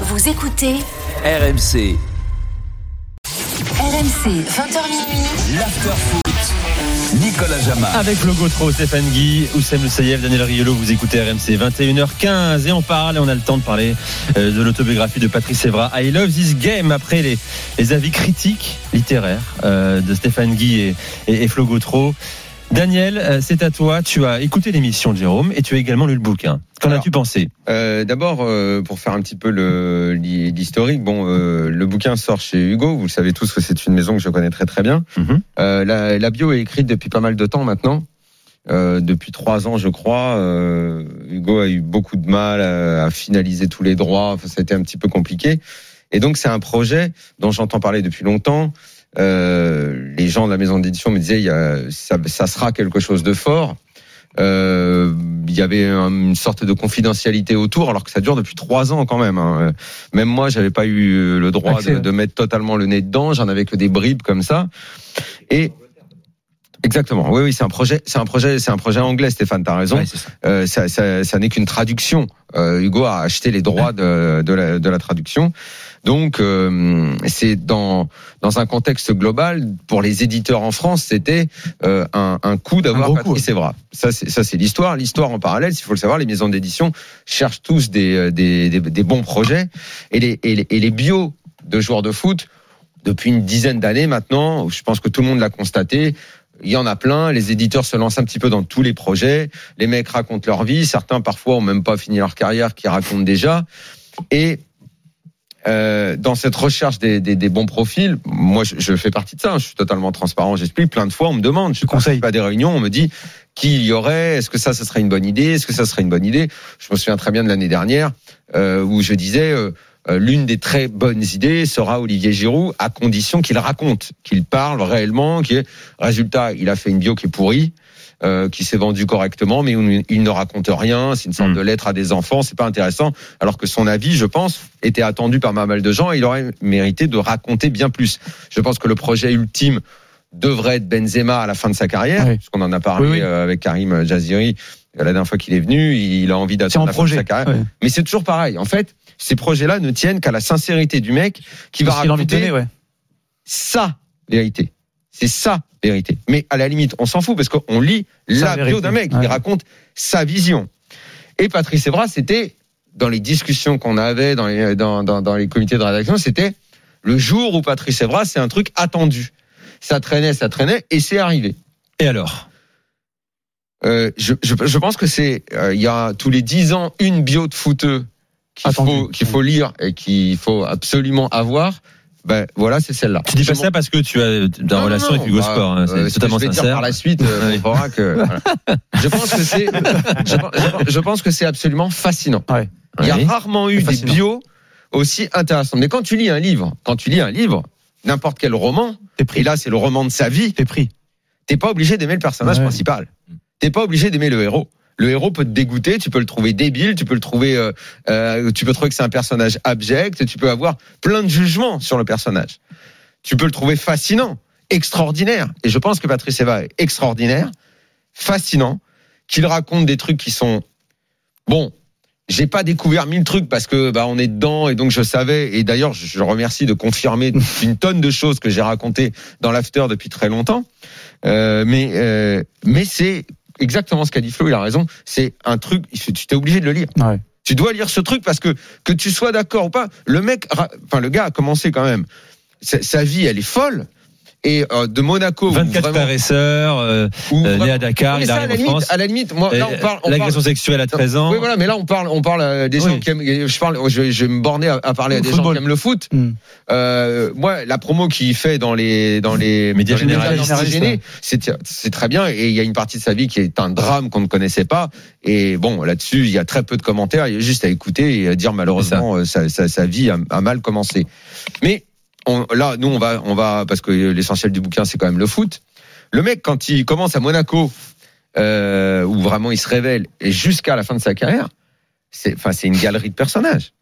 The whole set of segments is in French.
Vous écoutez RMC, RMC 20h minuit. l'afterfoot. Nicolas Jama. Avec le Gautreau, Stéphane Guy, Oussem Le Sayef, Daniel Riolo, vous écoutez RMC 21h15 et on parle et on a le temps de parler euh, de l'autobiographie de Patrice Evra. I love this game après les, les avis critiques littéraires euh, de Stéphane Guy et, et, et Flo Gautreau. Daniel, euh, c'est à toi. Tu as écouté l'émission de Jérôme et tu as également lu le bouquin. Qu'en as-tu pensé? Euh, D'abord, euh, pour faire un petit peu l'historique, bon, euh, le bouquin sort chez Hugo. Vous le savez tous que c'est une maison que je connais très très bien. Mhm. Euh, la, la bio est écrite depuis pas mal de temps maintenant. Euh, depuis trois ans, je crois. Euh, Hugo a eu beaucoup de mal à, à finaliser tous les droits. Enfin, ça a été un petit peu compliqué. Et donc, c'est un projet dont j'entends parler depuis longtemps. Euh, les gens de la maison d'édition me disaient, il y a, ça, ça sera quelque chose de fort. Euh, il y avait un- une sorte de confidentialité autour, alors que ça dure depuis trois ans quand même. hein. Même moi, j'avais pas eu le droit de, de mettre totalement le nez dedans. J'en avais que des bribes comme ça. Et exactement. Oui, oui, c'est un projet, c'est un projet, c'est un projet anglais. Stéphane, t'as raison. Ouais, ça. Euh, ça, ça, ça n'est qu'une traduction. Euh, Hugo a acheté les droits de, de, la, de la traduction. Donc, euh, c'est dans, dans un contexte global, pour les éditeurs en France, c'était euh, un, un coup d'avoir Patrice Evra. Ça, c'est, ça, c'est l'histoire. L'histoire en parallèle, s'il faut le savoir, les maisons d'édition cherchent tous des, des, des, des bons projets. Et les, et les, et les bios de joueurs de foot, depuis une dizaine d'années maintenant, je pense que tout le monde l'a constaté, il y en a plein. Les éditeurs se lancent un petit peu dans tous les projets. Les mecs racontent leur vie. Certains, parfois, ont même pas fini leur carrière, qui racontent déjà. Et euh, dans cette recherche des, des, des bons profils, moi, je, je fais partie de ça. Je suis totalement transparent. J'explique plein de fois. On me demande. Je conseille pas des réunions. On me dit qui il y aurait. Est-ce que ça, ça serait une bonne idée Est-ce que ça serait une bonne idée? Je me souviens très bien de l'année dernière euh, où je disais. euh, L'une des très bonnes idées sera Olivier Giroud, à condition qu'il raconte, qu'il parle réellement, qui est résultat, il a fait une bio qui est pourrie, euh, qui s'est vendue correctement, mais où il ne raconte rien. C'est une sorte Mm. de lettre à des enfants, c'est pas intéressant. Alors que son avis, je pense, était attendu par pas mal de gens et il aurait mérité de raconter bien plus. Je pense que le projet ultime devrait être Benzema à la fin de sa carrière, Oui. puisqu'on en a parlé Oui, oui. euh, avec Karim Jaziri la dernière fois qu'il est venu. Il a envie d'attendre en la fin de projet. sa carrière. Mais c'est toujours pareil. En fait, ces projets-là ne tiennent qu'à la sincérité du mec qui va raconter donner, ouais. sa vérité. C'est sa vérité. Mais à la limite, on s'en fout parce qu'on lit Sa la bio d'un mec. Ouais. Il raconte sa vision. Et Patrice Evra, c'était dans les discussions qu'on avait dans les, dans, dans, dans les comités de rédaction, c'était le jour où Patrice Evra, c'est un truc attendu. Ça traînait, ça traînait, et c'est arrivé. Et alors? Euh, je, je, je pense que c'est euh, il y a tous les dix ans une bio de footeux qu'il faut lire et qu'il faut absolument avoir. Ben voilà, c'est celle-là. Tu dis pas ça parce que tu as ta Non, relation non, avec Hugo bah, Sport. hein, euh, c'est ce que totalement je vais dire sincère. par la suite, euh, on verra que. voilà. Je pense que c'est. Je, pense- je que c'est absolument fascinant. Ouais. Il y a rarement eu des bios aussi intéressantes. Mais quand tu lis un livre, quand tu lis un livre, n'importe quel roman, T'es pris. et là c'est le roman de sa vie, T'es pris. t'es pas obligé d'aimer le personnage Ouais. principal. T'es pas obligé d'aimer le héros. Le héros peut te dégoûter, tu peux le trouver débile, tu peux le trouver, euh, euh, tu peux trouver que c'est un personnage abject, tu peux avoir plein de jugements sur le personnage. Tu peux le trouver fascinant, extraordinaire. Et je pense que Patrice Eva est extraordinaire, fascinant, qu'il raconte des trucs qui sont bon. J'ai pas découvert mille trucs parce que bah on est dedans et donc je savais. Et d'ailleurs, je remercie de confirmer une tonne de choses que j'ai racontées dans l'after depuis très longtemps. Euh, mais mais c'est exactement ce qu'a dit Flo. Il a raison. C'est un truc. Tu t'es obligé de le lire. Ouais. Tu dois lire ce truc parce que que tu sois d'accord ou pas, le mec, enfin le gars a commencé quand même. Sa, sa vie, elle est folle. Et euh, de Monaco, où 24 vraiment- sœurs, euh, euh, né à Dakar, il ça, à arrive la en limite, France. à la limite, moi, là, on parle, on L'agression parle- sexuelle à 13 ans. Oui, voilà, mais là, on parle, on parle euh, des gens Oui. qui aiment. Je parle, je vais, je vais me borner à, à parler à des gens Football. qui aiment le foot. Hmm. Euh, moi, la promo qu'il fait dans les dans les Médias généralistes. c'est très bien. Et il y a une partie de sa vie qui est un drame qu'on ne connaissait pas. Et bon, là-dessus, il y a très peu de commentaires. Il y a juste à écouter et à dire malheureusement, euh, sa, sa, sa vie a, a mal commencé. Mais on, là, nous, on va, on va parce que l'essentiel du bouquin, c'est quand même le foot. Le mec, quand il commence à Monaco, euh, où vraiment il se révèle, et jusqu'à la fin de sa carrière, c'est, enfin, c'est une galerie de personnages.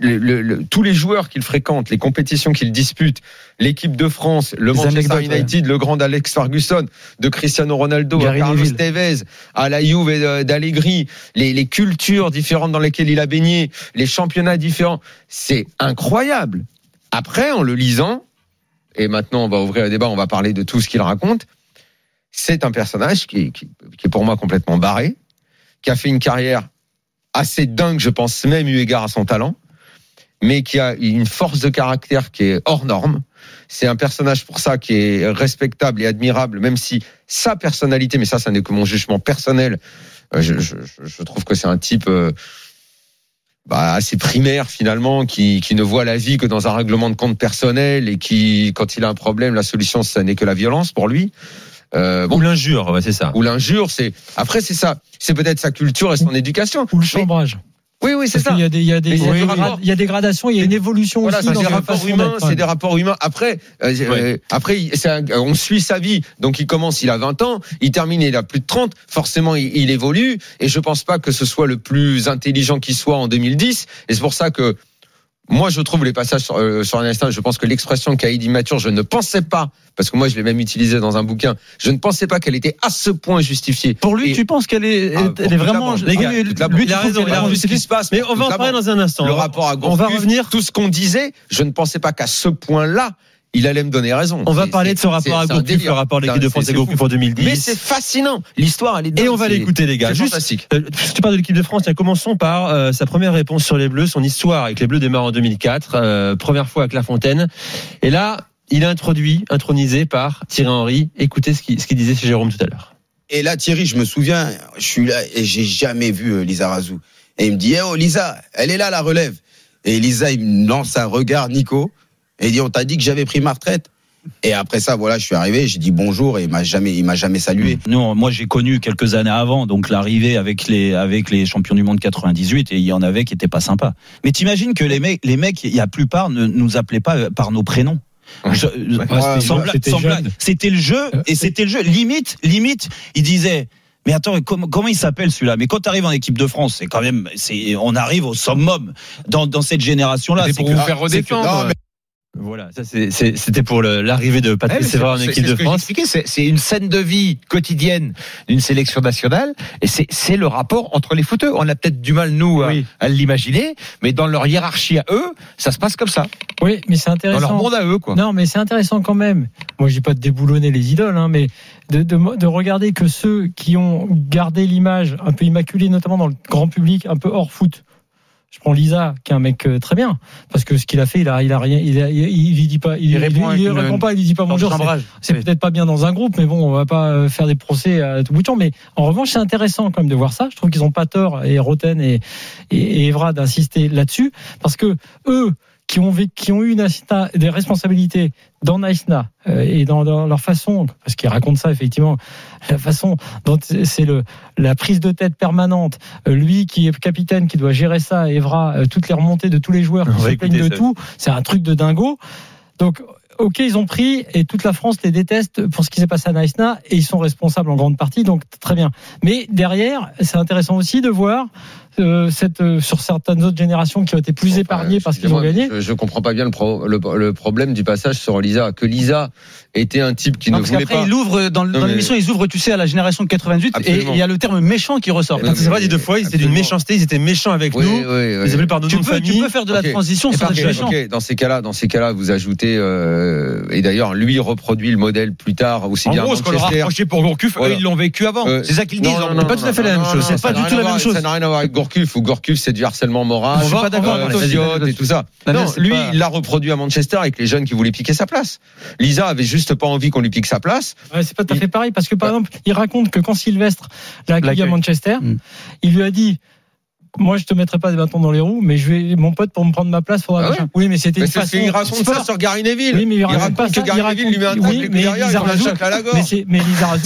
Le- le- le- tous les joueurs qu'il fréquente, les compétitions qu'il dispute, l'équipe de France, le Les Manchester United, le grand Alex Ferguson, de Cristiano Ronaldo, à Carlos Neville. Tevez, à la Juve euh, d'Allegri, les, les cultures différentes dans lesquelles il a baigné, les championnats différents, c'est incroyable. Après, en le lisant, et maintenant on va ouvrir le débat, on va parler de tout ce qu'il raconte, c'est un personnage qui, qui- qui est pour moi complètement barré, qui a fait une carrière assez dingue, je pense, même eu égard à son talent, mais qui a une force de caractère qui est hors norme. C'est un personnage pour ça qui est respectable et admirable, même si sa personnalité, mais ça, ça n'est que mon jugement personnel, euh, je, je- je- trouve que c'est un type euh, bah, assez primaire finalement, qui, qui ne voit la vie que dans un règlement de compte personnel et qui, quand il a un problème, la solution, ça n'est que la violence pour lui. Euh, Ou bon, l'injure, ouais, c'est ça. ou l'injure, c'est après c'est ça, c'est peut-être sa culture et son éducation. Ou le chambrage. Oui, oui, c'est ça. qu'il y a des, il y a des, il y a des il y a des gradations, il y a une évolution Voilà, aussi c'est des rapports humains, c'est des rapports humains. Après, euh, euh, après, un- on suit sa vie. Donc, il commence, il a 20 ans, il termine, il a plus de 30. Forcément, il, il évolue. Et je pense pas que ce soit le plus intelligent qui soit en 2010. Et c'est pour ça que moi, je trouve les passages sur, euh, sur un instant. Je pense que l'expression caïd immature, je ne pensais pas, parce que moi, je l'ai même utilisé dans un bouquin. Je ne pensais pas qu'elle était à ce point justifiée. Pour lui, Et- tu penses qu'elle est, Ah, elle est vraiment. Les gars, lui, la lui, il a raison, il a raison. ce qui se passe. Mais on va en parler dans un instant. le rapport à on va Gourcuff, revenir. tout ce qu'on disait, je ne pensais pas qu'à ce point-là, il allait me donner raison. On va parler de ce rapport à Gourcuff, le rapport de l'équipe de France et Gourcuff en 2010. Mais c'est fascinant. L'histoire, elle est dingue. Et on va l'écouter, les gars. Juste, fantastique. euh, si tu parles de l'équipe de France, tiens, commençons par euh, sa première réponse sur les Bleus, son histoire avec les Bleus démarre en 2004, euh, première fois à Clairefontaine. Et là, il est introduit, intronisé par Thierry Henry. Écoutez ce qu'il ce disait chez Jérôme tout à l'heure. Et là, Thierry, je me souviens, je suis là et j'ai jamais vu euh, Lisa Razou. Et il me dit, eh oh Lisa, elle est là, la relève. Et Lisa, il me lance un regard, Nico, et il dit, on t'a dit que j'avais pris ma retraite. Et après ça, voilà, je suis arrivé, j'ai dit bonjour et il m'a jamais, il m'a jamais salué. Non, moi j'ai connu quelques années avant, donc l'arrivée avec les avec les champions du monde 98 et il y en avait qui étaient pas sympas. Mais t'imagines que les mecs, les mecs, il y a plupart ne nous appelaient pas euh, par nos prénoms. Euh, Ouais, ouais, c'était le jeu Euh, et c'était le jeu. Limite, limite, ils disaient. Mais attends, comment, comment il s'appelle celui-là? Mais quand tu arrives en équipe de France, c'est quand même, c'est, on arrive au summum dans, dans cette génération-là. C'est pour que- vous faire c'est Voilà, ça c'était pour l'arrivée de Patrice Evra en équipe de France. C'est une scène de vie quotidienne d'une sélection nationale et c'est le rapport entre les footeux. On a peut-être du mal, nous, à- Oui. à, l'imaginer, mais dans leur hiérarchie à eux, ça se passe comme ça. Oui, mais c'est Dans intéressant. leur monde à eux, quoi. Non, mais c'est intéressant quand même. Moi, je dis pas de déboulonner les idoles, hein, mais de, de, de regarder que ceux qui ont gardé l'image un peu immaculée, notamment dans le grand public, un peu hors foot. Je prends Lisa, qui est un mec euh, très bien, parce que ce qu'il a fait, il a, il a rien, il, a- il, dit pas, il, répond il- répond pas, il dit pas bonjour. c'est- C'est peut-être pas bien dans un groupe, mais bon, on va pas euh, faire des procès à tout bout de champ. Mais en revanche, c'est intéressant quand même de voir ça. Je trouve qu'ils ont pas tort, et Roten et, et, et Evra, d'insister là-dessus, parce que eux, qui ont, qui ont eu une Naïsna- des responsabilités dans Naïsna euh, et dans, dans leur façon, parce qu'ils racontent ça effectivement, la façon dont c'est le la prise de tête permanente, euh, lui qui est capitaine, qui doit gérer ça, Evra, euh, toutes les remontées de tous les joueurs qui se plaignent de ça. tout, c'est un truc de dingo. Donc ok, ils ont pris et toute la France les déteste pour ce qui s'est passé à Naïsna et ils sont responsables en grande partie, donc très bien. Mais derrière, c'est intéressant aussi de voir euh, cette, euh, sur certaines autres générations qui ont été plus Enfin, épargnées parce qu'ils ont gagné. Je, je comprends pas bien le, pro- le, le problème du passage sur Lisa. Que Lisa était un type qui Non, ne parce voulait qu'après, pas. il ouvre dans, mais- l'émission, ils ouvrent, tu sais, à la génération de 88 et Absolument. il y a le terme méchant qui ressort. Non, C'est mais- dit deux fois, c'était d'une absolument. méchanceté, ils étaient méchants avec Oui, nous. oui, oui. Ils appelaient par nos Tu noms de peux, tu famille. peux faire de la Ok. transition sans être méchant. dans ces cas-là, dans ces cas-là, vous ajoutez euh, et d'ailleurs lui reproduit le modèle plus tard aussi En bien à gros, ce qu'on leur a reproché pour Gourcuff, Voilà. eux, ils l'ont vécu avant. Euh, c'est ça qu'ils disent. non, peut pas tout à fait la même chose. C'est ça pas n'a du tout rien la à même voir- chose. Ça n'a rien à voir avec Gourcuff ou Gourcuff c'est du harcèlement moral, Je suis pas d'accord, euh, Fiot vas-y. et tout ça. Non, lui, pas- il l'a reproduit à Manchester avec les jeunes qui voulaient piquer sa place. Lisa avait juste pas envie qu'on lui pique sa place. Ouais, c'est pas tout à fait pareil parce que par exemple, il raconte que quand Sylvestre l'a accueilli à. Manchester, Mm. il lui a dit moi, je te mettrai pas des bâtons dans les roues, mais je vais, mon pote, pour me prendre ma place, faudra Ah ouais. Oui, mais c'était une façon. il raconte ça sur Gary Neville. Oui, mais il il raconte pas que ça, Gary il Neville lui met un oui, mais derrière il Lisa prend un à la gorge. c'est, mais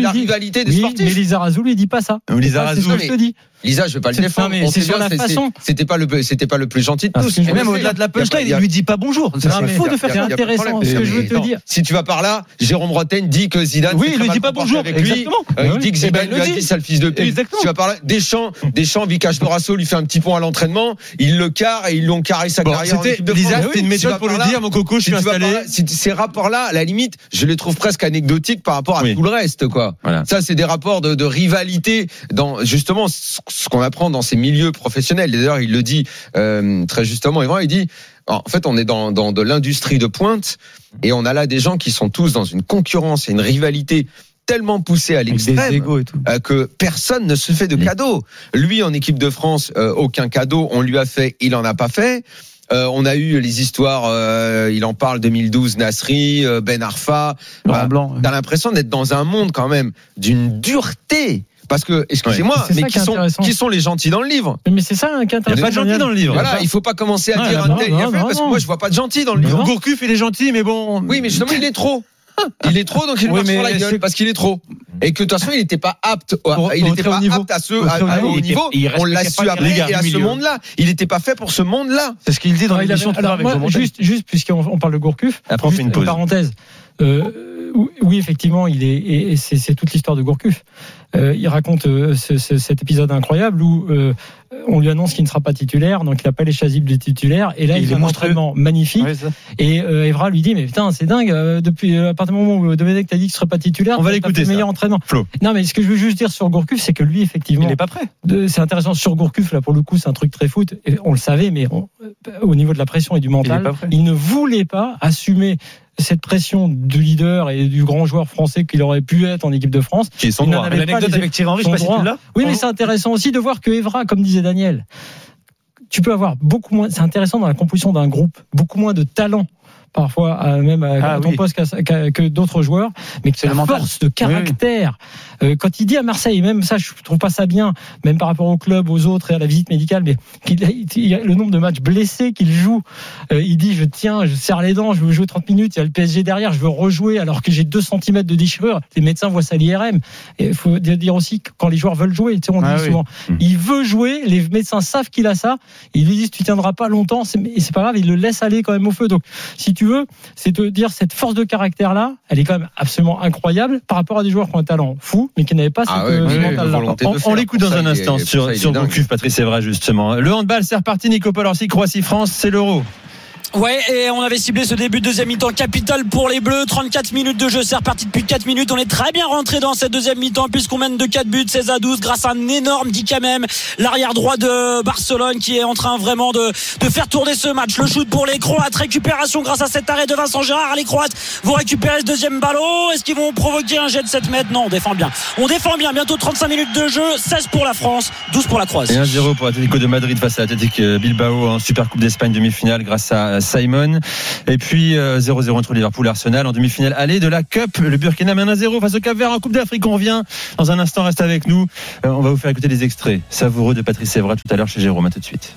la rivalité des sportifs. Mais Lisa Razou lui dit pas ça. Lisa C'est Razou, je te dis. Lisa, je vais pas le défendre. non, mais On c'est sur la c'est- façon. C'était pas le, c'était pas le plus gentil de Ah, tous. Et même au-delà de la punchline, il lui dit pas bonjour. C'est mais faux de faire c'est intéressant. Ce que je veux te dire. Si tu vas par là, Jérôme Roten dit que Zidane. Oui, il lui dit pas bonjour. Avec lui. Exactement. Euh, il dit que Eh Zidane ben, lui le a dit. sale fils de pute. Exactement. Tu vas par là. Deschamps, Deschamps, Vikash Dorasso lui fait un petit pont à l'entraînement. Il le carre et ils l'ont carré sa carrière. Lisa, c'était une Tu méthode pour lui là, dire mon coco, je suis installé. ces rapports-là, à la limite, je les trouve presque anecdotiques par rapport à tout le reste, quoi. Voilà. Ça, c'est des rapports de, de rivalité dans justement ce qu'on apprend dans ces milieux professionnels. D'ailleurs, il le dit euh, très justement. Yvan, il dit. En fait, on est dans, dans de l'industrie de pointe et on a là des gens qui sont tous dans une concurrence et une rivalité tellement poussée à l'extrême euh, que personne ne se fait de cadeaux. Lui, en équipe de France, euh, aucun cadeau. On lui a fait, il en a pas fait. Euh, on a eu les histoires, euh, il en parle 2012, Nasri, Ben Arfa. Bah, Blanc. T'as l'impression d'être dans un monde quand même d'une dureté. Parce que, excusez-moi, mais qui sont, intéressant. qui sont les gentils dans le livre? Mais c'est ça hein, qui est Il n'y a pas de gentil Daniel. dans le livre. Voilà, il faut pas commencer à Ouais, dire non, un tel il a non, fait, non, parce que moi je vois pas de gentil dans le livre. Gourcuff, il est gentil, mais bon. Oui, mais justement, il est trop. Il est trop, donc il Oui, marche sur la gueule parce qu'il est trop. Et que de toute façon, il n'était pas apte. Pour- il n'était pas niveau. apte à ce à, au niveau. était- On l'a su après et à ce monde-là. Il n'était pas fait pour ce monde-là. C'est ce qu'il dit dans il l'émission juste, juste puisqu'on on parle de Gourcuff, Après, on fait une pause. parenthèse. Euh, oui, effectivement, il est, et c'est toute l'histoire de Gourcuff. Euh, il raconte euh, ce- ce- cet épisode incroyable où euh, on lui annonce qu'il ne sera pas titulaire, donc il n'a pas les chasubles de titulaire, et là Et il, il fait est un entraînement magnifique. Et Evra lui dit mais putain c'est dingue depuis à partir du moment où Domenech t'a dit qu'il serait pas titulaire, On va l'écouter, meilleur entraînement. Flo. Non mais ce que je veux juste dire sur Gourcuff c'est que lui effectivement Il n'est pas prêt. c'est intéressant sur Gourcuff là pour le coup c'est un truc très foot et on le savait mais on- au niveau de la pression et du Il mental prêt. il ne voulait pas assumer cette pression du leader et du grand joueur français qu'il aurait pu être en équipe de France. Qui est son droit. L'anecdote les- avec Thierry Henry, je son sais pas si l'as. Oui, mais c'est intéressant aussi de voir que Evra, comme disait Daniel, tu peux avoir beaucoup moins. C'est intéressant dans la composition d'un groupe, beaucoup moins de talent parfois même à, Ah ton oui. poste que d'autres joueurs, mais que C'est la mental. force de caractère. euh, quand il dit à Marseille, même ça, je trouve pas ça bien, même par rapport au club, aux autres et à la visite médicale, mais il a le nombre de matchs blessés qu'il joue, euh, il dit je tiens, je serre les dents, je veux jouer 30 minutes, il y a le PSG derrière, je veux rejouer alors que j'ai 2 cm de déchirure. Les médecins voient ça à l'IRM. Il faut dire aussi que quand les joueurs veulent jouer, tu sais, on Ah dit oui. souvent, Mm. il veut jouer, les médecins savent qu'il a ça, ils lui disent tu tiendras pas longtemps, mais c'est pas grave, ils le laissent aller quand même au feu. Donc, si tu veux, c'est te dire cette force de caractère là, elle est quand même absolument incroyable par rapport à des joueurs qui ont un talent fou, mais qui n'avaient pas Ah cette euh, oui, volonté de On, l'écoute dans un est- instant sur, sur. Gourcuff, Patrice Evra, justement. Le handball, c'est reparti, Nico Polorsi, Croatie-France, c'est l'euro. Ouais, et on avait ciblé ce début de deuxième mi-temps capital pour les Bleus. 34 minutes de jeu, c'est reparti depuis 4 minutes. On est très bien rentré dans cette deuxième mi-temps puisqu'on mène de 4 buts, 16 à 12 grâce à un énorme quand même l'arrière droit de Barcelone qui est en train vraiment de, de faire tourner ce match. Le shoot pour les Croates, récupération grâce à cet arrêt de Vincent Gérard. Les Croates vont récupérer ce deuxième ballon. Est-ce qu'ils vont provoquer un jet de 7 mètres Non, on défend bien. On défend bien. Bientôt 35 minutes de jeu, 16 pour la France, 12 pour la Croatie. Et 1-0 pour l'Atlético de Madrid face à l'Atlético Bilbao en Super Coupe d'Espagne demi-finale grâce à Simon. Et puis euh, 0-0 entre Liverpool et Arsenal en demi-finale aller de la Cup. Le Burkina mène 1-0 face au Cap Vert en Coupe d'Afrique. On revient dans un instant, reste avec nous. Euh, on va vous faire écouter des extraits savoureux de Patrice Evra tout à l'heure chez Jérôme. À tout de suite.